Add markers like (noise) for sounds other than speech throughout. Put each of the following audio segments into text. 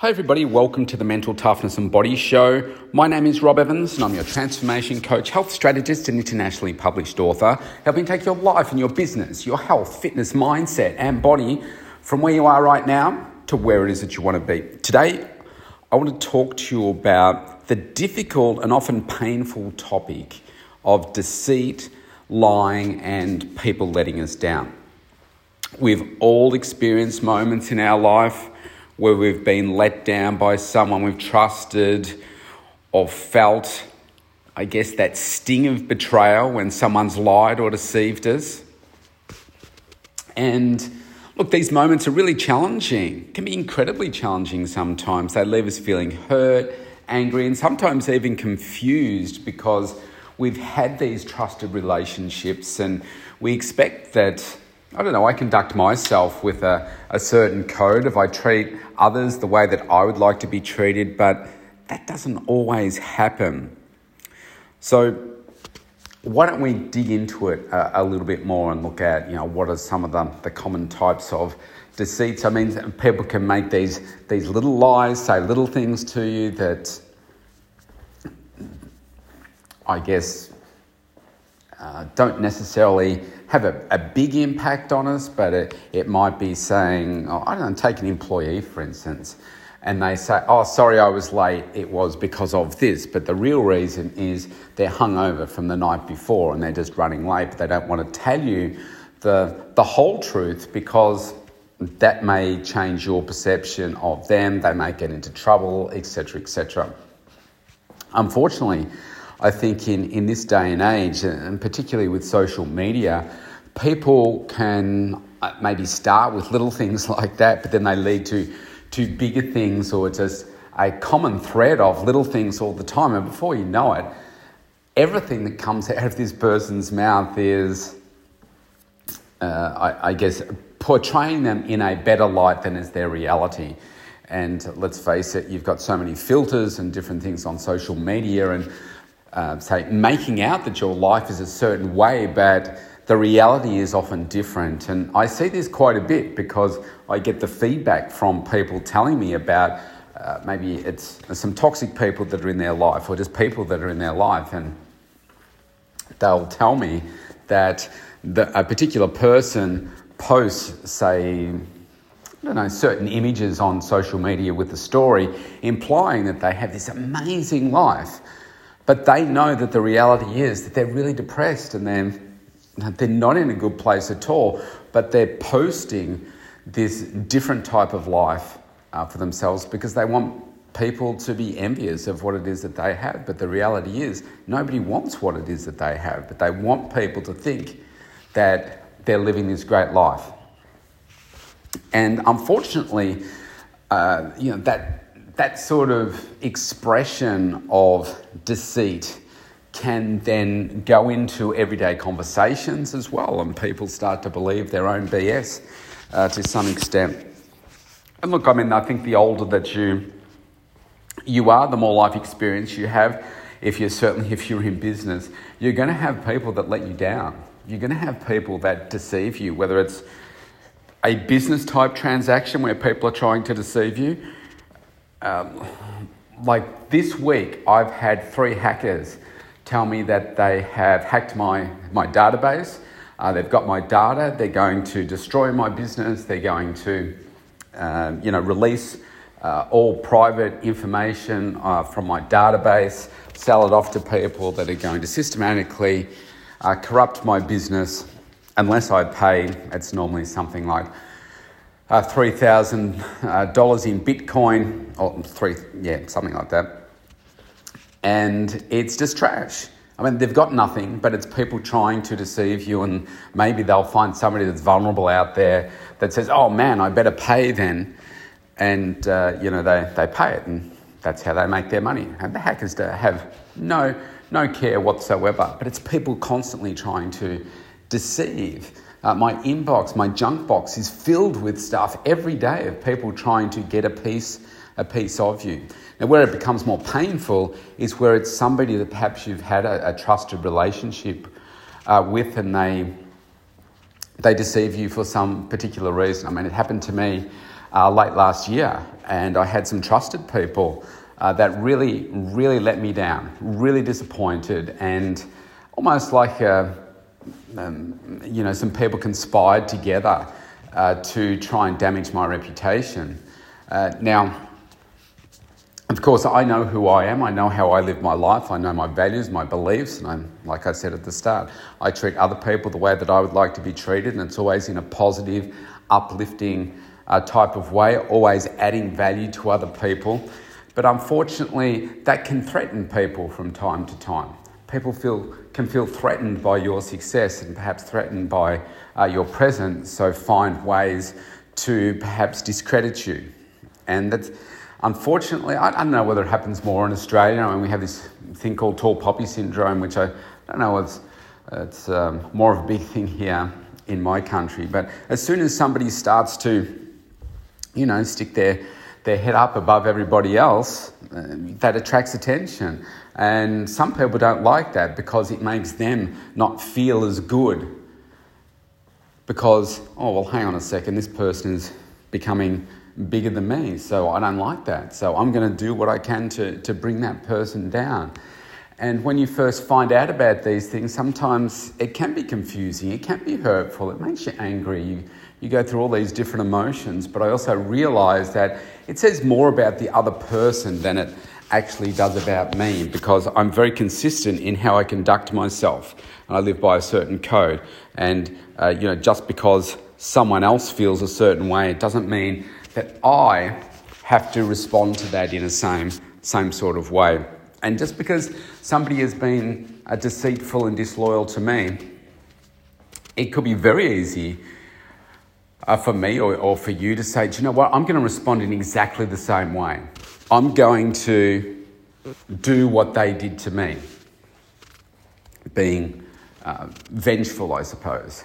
Hi, everybody. Welcome to the Mental Toughness and Body Show. My name is Rob Evans, and I'm your transformation coach, health strategist, and internationally published author, helping take your life and your business, your health, fitness, mindset, and body from where you are right now to where it is that you want to be. Today, I want to talk to you about the difficult and often painful topic of deceit, lying, and people letting us down. We've all experienced moments in our life where we've been let down by someone we've trusted or felt, I guess, that sting of betrayal when someone's lied or deceived us. And look, these moments are really challenging, can be incredibly challenging sometimes. They leave us feeling hurt, angry, and sometimes even confused because we've had these trusted relationships and we expect that I don't know, I conduct myself with a, a certain code if I treat others the way that I would like to be treated, but that doesn't always happen. So, why don't we dig into it a, a, little bit more and look at, you know, what are some of the, the common types of deceits? I mean, people can make these, these little lies, say little things to you that I guess uh, don't necessarily have a, a big impact on us, but it, it might be saying, oh, I don't know, take an employee for instance, and they say, oh, sorry, I was late, it was because of this. But the real reason is they're hungover from the night before and they're just running late, but they don't want to tell you the, the whole truth because that may change your perception of them, they may get into trouble, etc., etc. Unfortunately, I think in, in this day and age, and particularly with social media, people can uh, maybe start with little things (laughs) like that, but then they lead to, to bigger things or just a common thread of little things all the time. And before you know it, everything that comes out of this person's mouth is, uh, I, I guess, portraying them in a better light than is their reality. And let's face it, you've got so many filters and different things on social media, and uh, say making out that your life is a certain way, but the reality is often different. And I see this quite a bit because I get the feedback from people telling me about uh, maybe it's some toxic people that are in their life or just people that are in their life. And they'll tell me that the, a particular person posts, say, I don't know, certain images on social media with the story implying that they have this amazing life but they know that the reality is that they're really depressed and they're, they're not in a good place at all, but they're posting this different type of life uh, for themselves because they want people to be envious of what it is that they have. But the reality is, nobody wants what it is that they have, but they want people to think that they're living this great life. And unfortunately, uh, you know, that that sort of expression of deceit can then go into everyday conversations as well, and people start to believe their own BS uh, to some extent. And look, I mean, I think the older that you you are, the more life experience you have. If you're certainly if you're in business, you're going to have people that let you down. You're going to have people that deceive you, whether it's a business type transaction where people are trying to deceive you um, like this week, I've had three hackers tell me that they have hacked my, my database. Uh, they've got my data. They're going to destroy my business. They're going to, um, you know, release uh, all private information uh, from my database, sell it off to people that are going to systematically uh, corrupt my business unless I pay. It's normally something like uh, $3,000 uh, in Bitcoin, or three, yeah, something like that. And it's just trash. I mean, they've got nothing, but it's people trying to deceive you, and maybe they'll find somebody that's vulnerable out there that says, oh man, I better pay then. And, uh, you know, they, they pay it, and that's how they make their money. And the hackers have no, no care whatsoever, but it's people constantly trying to deceive. Uh, my inbox, my junk box is filled with stuff every day of people trying to get a piece, a piece of you. Now, where it becomes more painful is where it's somebody that perhaps you've had a, a trusted relationship uh, with and they, they deceive you for some particular reason. I mean, it happened to me uh, late last year, and I had some trusted people uh, that really, really let me down, really disappointed, and almost like a, um, you know, some people conspired together uh, to try and damage my reputation. Uh, now, of course, I know who I am. I know how I live my life. I know my values, my beliefs, and I'm, like I said at the start, I treat other people the way that I would like to be treated, and it's always in a positive, uplifting uh, type of way, always adding value to other people. But unfortunately, that can threaten people from time to time. People feel, can feel threatened by your success and perhaps threatened by uh, your presence, so find ways to perhaps discredit you. And that's unfortunately, I, I don't know whether it happens more in Australia. I mean, we have this thing called tall poppy syndrome, which I, I don't know, it's, it's um, more of a big thing here in my country. But as soon as somebody starts to, you know, stick their their head up above everybody else, uh, that attracts attention. And some people don't like that because it makes them not feel as good. Because, oh, well, hang on a second, this person is becoming bigger than me, so I don't like that. So I'm going to do what I can to, to bring that person down. And when you first find out about these things, sometimes it can be confusing, it can be hurtful, it makes you angry. You, you go through all these different emotions, but I also realize that it says more about the other person than it actually does about me because I'm very consistent in how I conduct myself and I live by a certain code. And, uh, you know, just because someone else feels a certain way, it doesn't mean that I have to respond to that in the same, same sort of way. And just because somebody has been uh, deceitful and disloyal to me, it could be very easy uh, for me or, or for you to say, do you know what? I'm going to respond in exactly the same way. I'm going to do what they did to me, being uh, vengeful, I suppose.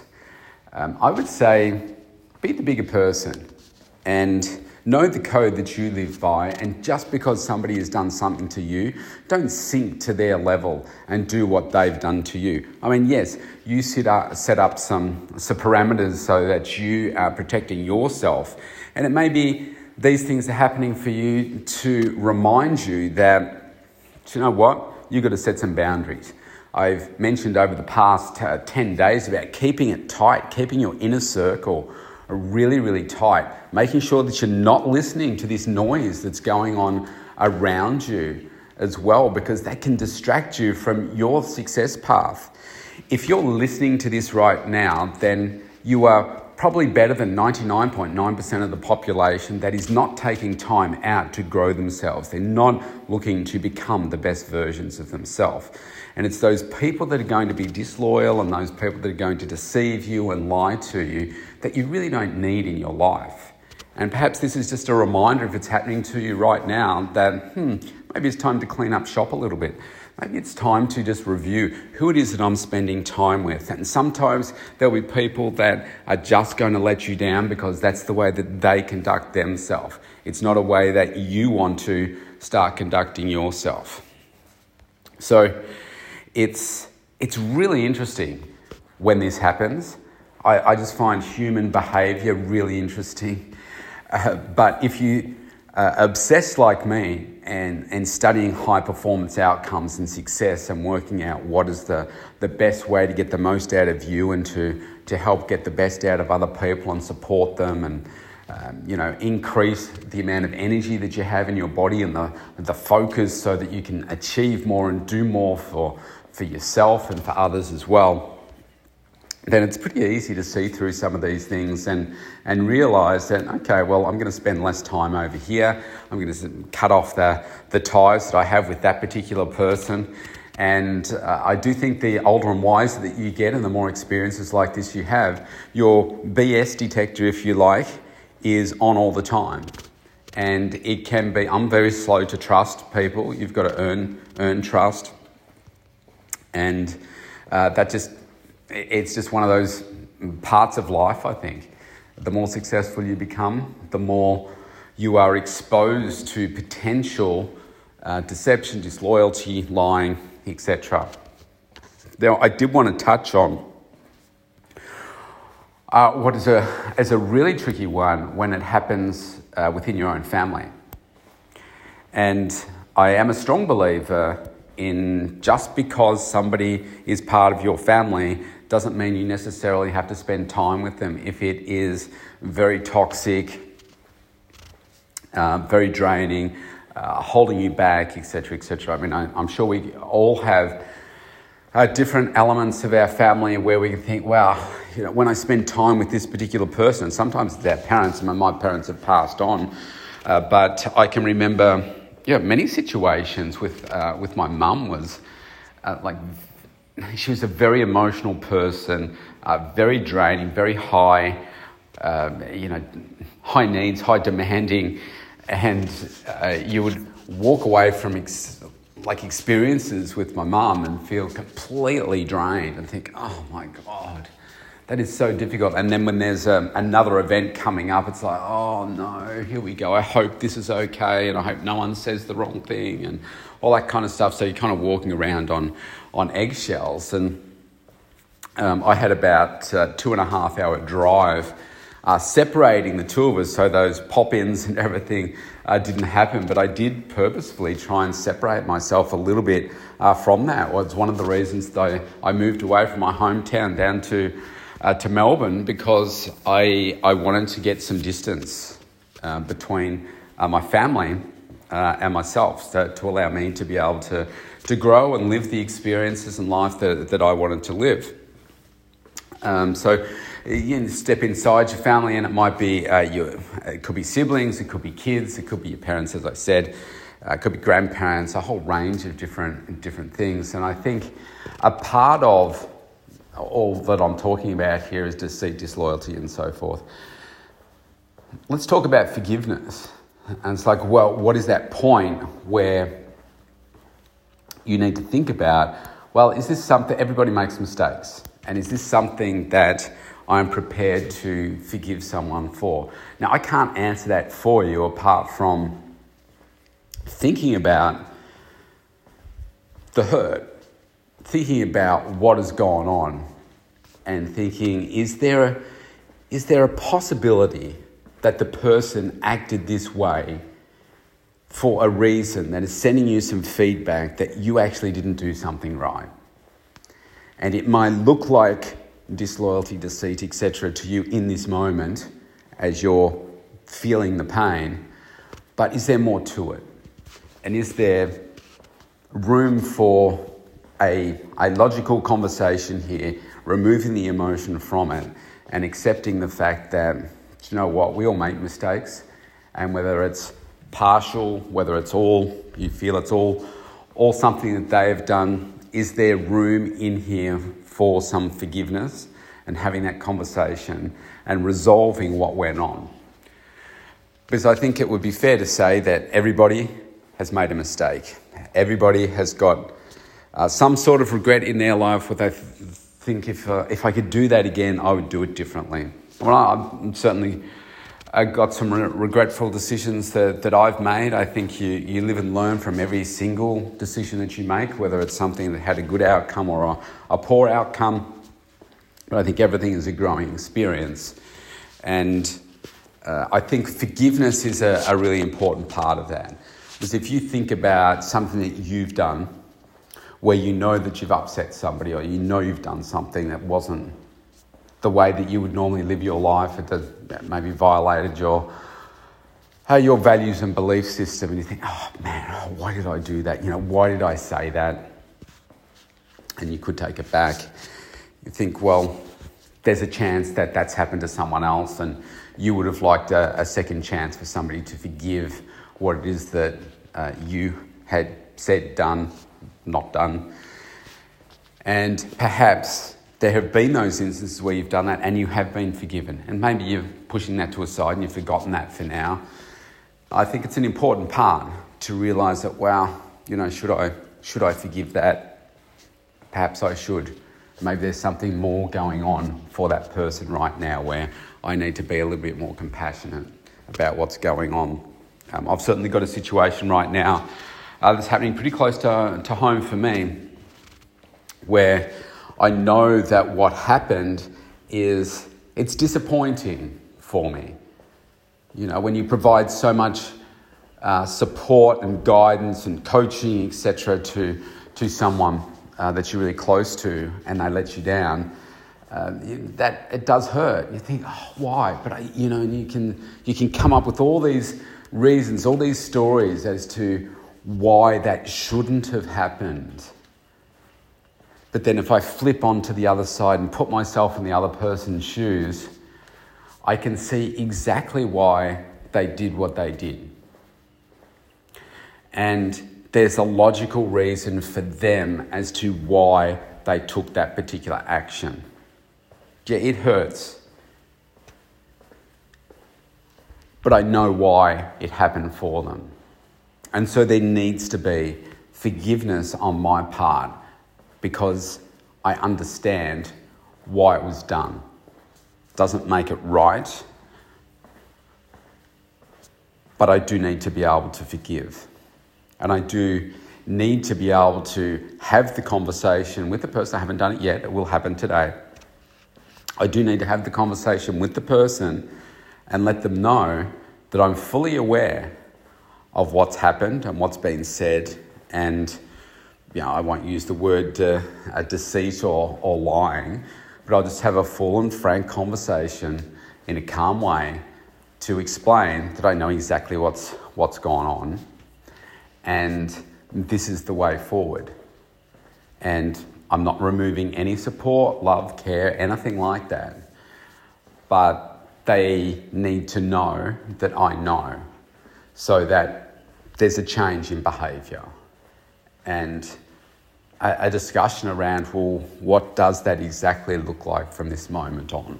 Um, I would say be the bigger person and know the code that you live by. And just because somebody has done something to you, don't sink to their level and do what they've done to you. I mean, yes, you set up, set up some, some parameters so that you are protecting yourself. And it may be these things are happening for you to remind you that, you know what, you've got to set some boundaries. I've mentioned over the past uh, 10 days about keeping it tight, keeping your inner circle really, really tight, making sure that you're not listening to this noise that's going on around you as well, because that can distract you from your success path. If you're listening to this right now, then you are probably better than 99.9% of the population that is not taking time out to grow themselves. They're not looking to become the best versions of themselves. And it's those people that are going to be disloyal and those people that are going to deceive you and lie to you that you really don't need in your life. And perhaps this is just a reminder, if it's happening to you right now, that hmm, maybe it's time to clean up shop a little bit. Maybe it's time to just review who it is that I'm spending time with. And sometimes there'll be people that are just going to let you down because that's the way that they conduct themselves. It's not a way that you want to start conducting yourself. So it's, it's really interesting when this happens. I, I just find human behavior really interesting. Uh, but if you uh, obsess like me and, and studying high performance outcomes and success and working out what is the, the best way to get the most out of you and to, to help get the best out of other people and support them and um, you know increase the amount of energy that you have in your body and the, the focus so that you can achieve more and do more for, for yourself and for others as well then it's pretty easy to see through some of these things and, and realize that, okay, well, I'm going to spend less time over here. I'm going to cut off the, the ties that I have with that particular person. And uh, I do think the older and wiser that you get and the more experiences like this you have, your BS detector, if you like, is on all the time. And it can be, I'm very slow to trust people. You've got to earn, earn trust. And uh, that just it's just one of those parts of life, I think. The more successful you become, the more you are exposed to potential uh, deception, disloyalty, lying, etc. Now, I did want to touch on Uh, what is a, is a really tricky one when it happens uh, within your own family. And I am a strong believer in just because somebody is part of your family doesn't mean you necessarily have to spend time with them if it is very toxic, uh, very draining, uh, holding you back, etc., etc. I mean, I, am sure we all have uh, different elements of our family where we can think, wow, you know, when I spend time with this particular person, sometimes it's our parents, and my parents have passed on, uh, but I can remember, yeah, many situations with uh, with my mum was uh, like (laughs) she was a very emotional person, uh, very draining, very high, um, you know, high needs, high demanding, and uh, you would walk away from ex- like experiences with my mum and feel completely drained and think, oh my god, that is so difficult. And then when there's um, another event coming up, it's like, oh no, here we go. I hope this is okay, and I hope no one says the wrong thing, and all that kind of stuff. So you're kind of walking around on on eggshells. And um, I had about uh, two and a half hour drive uh, separating the two of us so those pop ins and (laughs) everything uh, didn't happen. But I did purposefully try and separate myself a little bit uh, from that. It was one of the reasons that I, I moved away from my hometown down to, uh, to Melbourne because I, I wanted to get some distance between my family and myself to, to allow me to be able to to grow and live the experiences and life that, that I wanted to live. Um, so you step inside your family, and it might be uh, your, it could be siblings, it could be kids, it could be your parents, as I said, uh, it could be grandparents, a whole range of different different things. And I think a part of all that I'm talking about here is deceit, disloyalty, and so forth. Let's talk about forgiveness. And it's like, well, what is that point where you need to think about well, is this something, everybody makes mistakes, and is this something that I'm prepared to forgive someone for? Now, I can't answer that for you apart from thinking about the hurt, thinking about what has gone on, and thinking, is there a, is there a possibility that the person acted this way for a reason that is sending you some feedback that you actually didn't do something right. And it might look like disloyalty, deceit, etc. to you in this moment as you're feeling the pain, but is there more to it? And is there room for a, a logical conversation here, removing the emotion from it and accepting the fact that, you know what, we all make mistakes, and whether it's partial, whether it's all, you feel it's all, or something that they have done. Is there room in here for some forgiveness and having that conversation and resolving what went on? Because I think it would be fair to say that everybody has made a mistake. Everybody has got uh, some sort of regret in their life where they th- think if, uh, if I could do that again, I would do it differently. Well, I'm certainly I got some re- regretful decisions that, that I've made. I think you, you live and learn from every single decision that you make, whether it's something that had a good outcome or a, a poor outcome. But I think everything is a growing experience. And uh, I think forgiveness is a, a really important part of that. Because if you think about something that you've done where you know that you've upset somebody or you know you've done something that wasn't the way that you would normally live your life. It maybe violated your uh, your values and belief system, and you think, oh man, oh, why did I do that? You know, why did I say that? And you could take it back. You think, well, there's a chance that that's happened to someone else, and you would have liked a, a second chance for somebody to forgive what it is that uh, you had said, done, not done. And perhaps there have been those instances where you've done that and you have been forgiven. And maybe you're pushing that to a side and you've forgotten that for now. I think it's an important part to realise that, wow, you know, should I, should I forgive that? Perhaps I should. Maybe there's something more going on for that person right now where I need to be a little bit more compassionate about what's going on. Um, I've certainly got a situation right now uh, that's happening pretty close to, to home for me where I know that what happened is it's disappointing for me. You know, when you provide so much uh, support and guidance and coaching, etc., to, to someone uh, that you're really close to and they let you down, uh, that it does hurt. You think, oh, why? But I, you know, you can you can come up with all these reasons, all these stories as to why that shouldn't have happened. But then, if I flip onto the other side and put myself in the other person's shoes, I can see exactly why they did what they did. And there's a logical reason for them as to why they took that particular action. Yeah, it hurts. But I know why it happened for them. And so there needs to be forgiveness on my part because I understand why it was done. Doesn't make it right, but I do need to be able to forgive. And I do need to be able to have the conversation with the person. I haven't done it yet, it will happen today. I do need to have the conversation with the person and let them know that I'm fully aware of what's happened and what's been said. And you know, I won't use the word uh, deceit or, or lying, but I'll just have a full and frank conversation in a calm way to explain that I know exactly what's, what's gone on and this is the way forward. And I'm not removing any support, love, care, anything like that. But they need to know that I know so that there's a change in behaviour and a, a, discussion around, well, what does that exactly look like from this moment on?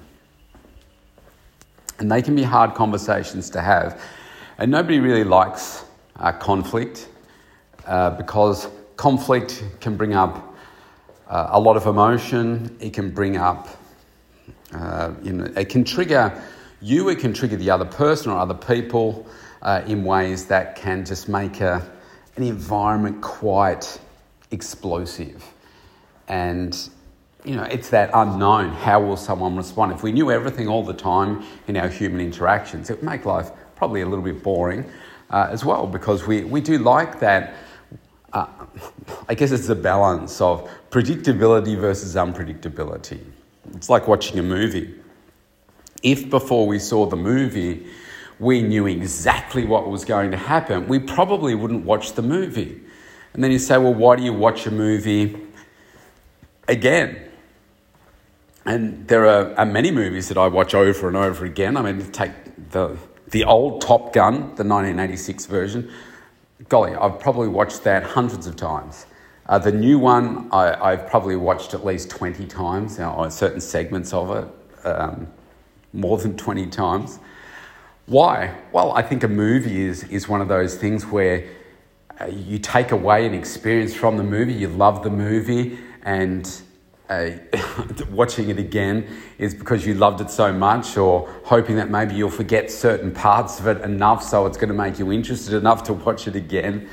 And they can be hard conversations to have. And nobody really likes uh, conflict uh, because conflict can bring up uh, a lot of emotion. It can bring up, uh, you know, it can trigger you, it can trigger the other person or other people uh, in ways that can just make a, an environment quite explosive. And, you know, it's that unknown. How will someone respond? If we knew everything all the time in our human interactions, it would make life probably a little bit boring uh, as well because we, we do like that uh, I guess it's a balance of predictability versus unpredictability. It's like watching a movie. If before we saw the movie, we knew exactly what was going to happen, we probably wouldn't watch the movie. And then you say, well, why do you watch a movie again? And there are, are many movies that I watch over and over again. I mean, take the, the old Top Gun, the 1986 version golly, I've probably watched that hundreds of times. Uh, the new one, I, have probably watched at least 20 times, know, on certain segments of it, um, more than 20 times. Why? Well, I think a movie is, is one of those things where uh, you take away an experience from the movie, you love the movie, and uh, (laughs) watching it again is because you loved it so much, or hoping that maybe you'll forget certain parts of it enough so it's going to make you interested enough to watch it again.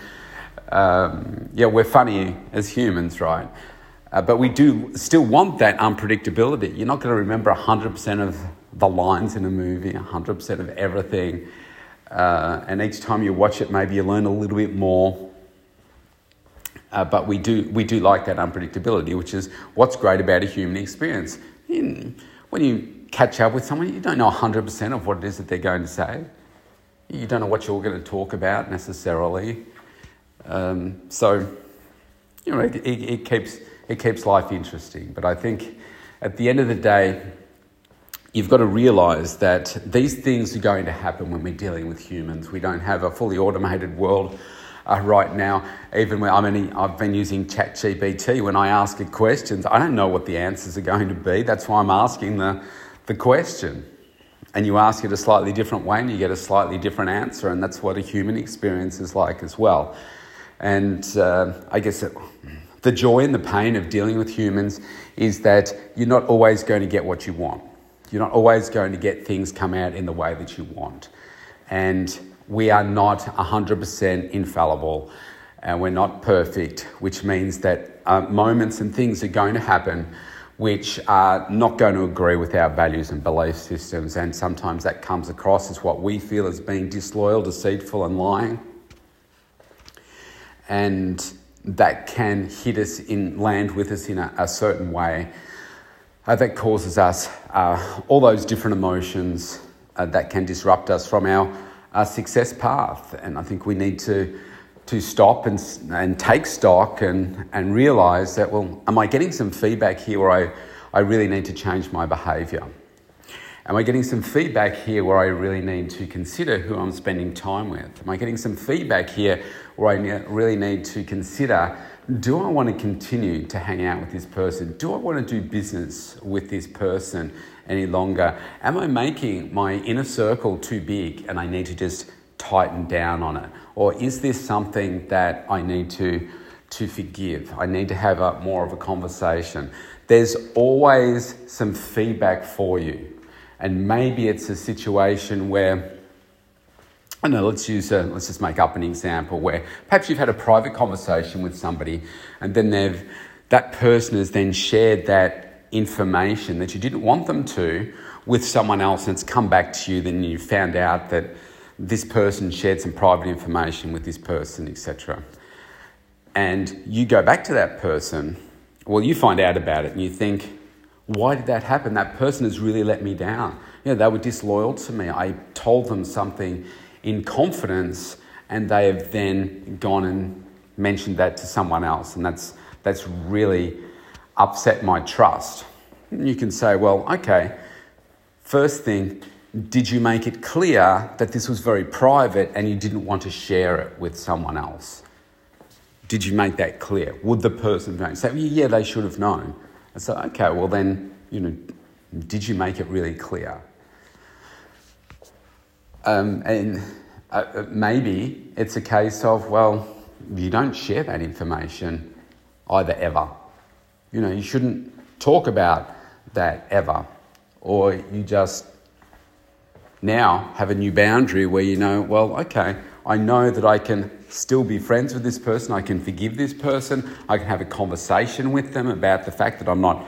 Um, yeah, we're funny as humans, right? Uh, but we do still want that unpredictability. You're not going to remember 100% of the lines in a movie, 100% of everything. Uh, and each time you watch it, maybe you learn a little bit more. Uh, but we do, we do like that unpredictability, which is what's great about a human experience. In, when you catch up with someone, you don't know 100% of what it is that they're going to say. You don't know what you're going to talk about necessarily. Um, so, you know, it, it, it, keeps, it keeps life interesting. But I think at the end of the day, you've got to realize that these things are going to happen when we're dealing with humans. We don't have a fully automated world uh, right now. Even when I mean, I've been using ChatGPT when I ask it questions, I don't know what the answers are going to be. That's why I'm asking the, the question. And you ask it a slightly different way and you get a slightly different answer, and that's what a human experience is like as well. And uh, I guess it, the joy and the pain of dealing with humans is that you're not always going to get what you want. You're not always going to get things come out in the way that you want. And we are not 100% infallible and we're not perfect, which means that uh, moments and things are going to happen which are not going to agree with our values and belief systems. And sometimes that comes across as what we feel as being disloyal, deceitful, and lying. And that can hit us in, land with us in a, a certain way. Uh, that causes us uh, all those different emotions uh, that can disrupt us from our, our success path. And I think we need to to stop and, and take stock and, and realize that, well, am I getting some feedback here where I, I really need to change my behavior? Am I getting some feedback here where I really need to consider who I'm spending time with? Am I getting some feedback here where I really need to consider do I want to continue to hang out with this person? Do I want to do business with this person any longer? Am I making my inner circle too big and I need to just tighten down on it? Or is this something that I need to, to forgive? I need to have a, more of a conversation. There's always some feedback for you. And maybe it's a situation where, I know, let's use a, let's just make up an example where perhaps you've had a private conversation with somebody and then they've, that person has then shared that information that you didn't want them to with someone else and it's come back to you, then you found out that this person shared some private information with this person, etc. And you go back to that person, well, you find out about it and you think, why did that happen? That person has really let me down. You know, they were disloyal to me. I told them something in confidence and they have then gone and mentioned that to someone else. And that's, that's really upset my trust. You can say, well, okay, first thing, did you make it clear that this was very private and you didn't want to share it with someone else? Did you make that clear? Would the person know? say, well, yeah, they should have known? I said, okay, well then, you know, did you make it really clear? Um, and uh, uh maybe it's a case of, well, you don't share that information either ever. You know, you shouldn't talk about that ever. Or you just now have a new boundary where you know, well, okay, I know that I can still be friends with this person, I can forgive this person, I can have a conversation with them about the fact that I'm not.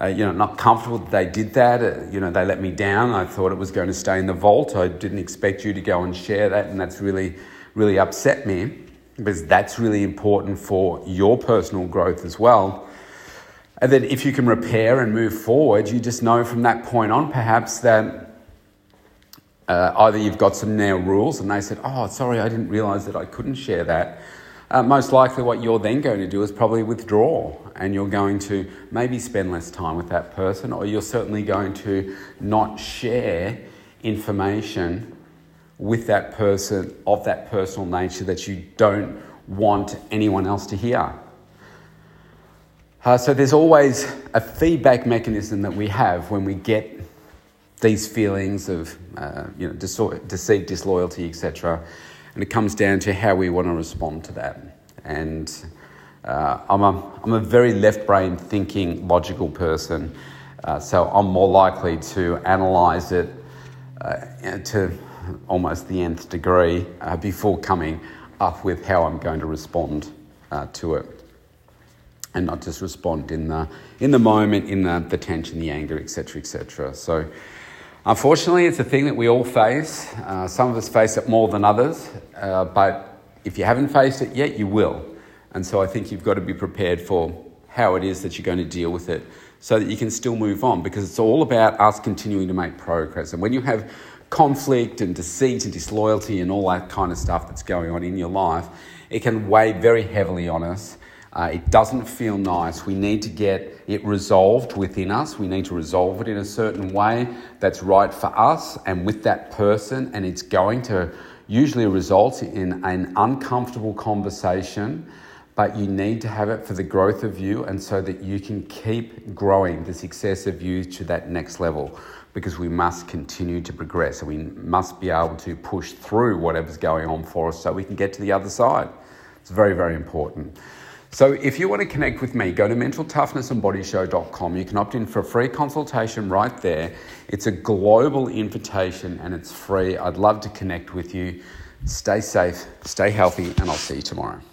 Uh, you know, not comfortable that they did that. Uh, you know, they let me down. I thought it was going to stay in the vault. I didn't expect you to go and share that, and that's really, really upset me because that's really important for your personal growth as well. And then, if you can repair and move forward, you just know from that point on, perhaps that uh, either you've got some now rules and they said, Oh, sorry, I didn't realize that I couldn't share that. Uh, most likely, what you're then going to do is probably withdraw and you're going to maybe spend less time with that person, or you're certainly going to not share information with that person of that personal nature that you don't want anyone else to hear. Uh, so, there's always a feedback mechanism that we have when we get these feelings of uh, you know, deceit, disloyalty, etc. And it comes down to how we want to respond to that. And uh, I'm, a, I'm a very left brain thinking, logical person. Uh, so I'm more likely to analyze it uh, to almost the nth degree uh, before coming up with how I'm going to respond uh, to it and not just respond in the, in the moment, in the, the tension, the anger, etc., etc. So Unfortunately, it's a thing that we all face. Uh, some of us face it more than others, uh, but if you haven't faced it yet, you will. And so I think you've got to be prepared for how it is that you're going to deal with it so that you can still move on because it's all about us continuing to make progress. And when you have conflict and deceit and disloyalty and all that kind of stuff that's going on in your life, it can weigh very heavily on us uh, it doesn't feel nice. We need to get it resolved within us. We need to resolve it in a certain way that's right for us and with that person, and it's going to usually result in an uncomfortable conversation. But you need to have it for the growth of you and so that you can keep growing the success of you to that next level because we must continue to progress and we must be able to push through whatever's going on for us so we can get to the other side. It's very, very important. So if you want to connect with me, go to mentaltoughnessandbodyshow.com. You can opt in for a free consultation right there. It's a global invitation and it's free. I'd love to connect with you. Stay safe, stay healthy, and I'll see you tomorrow.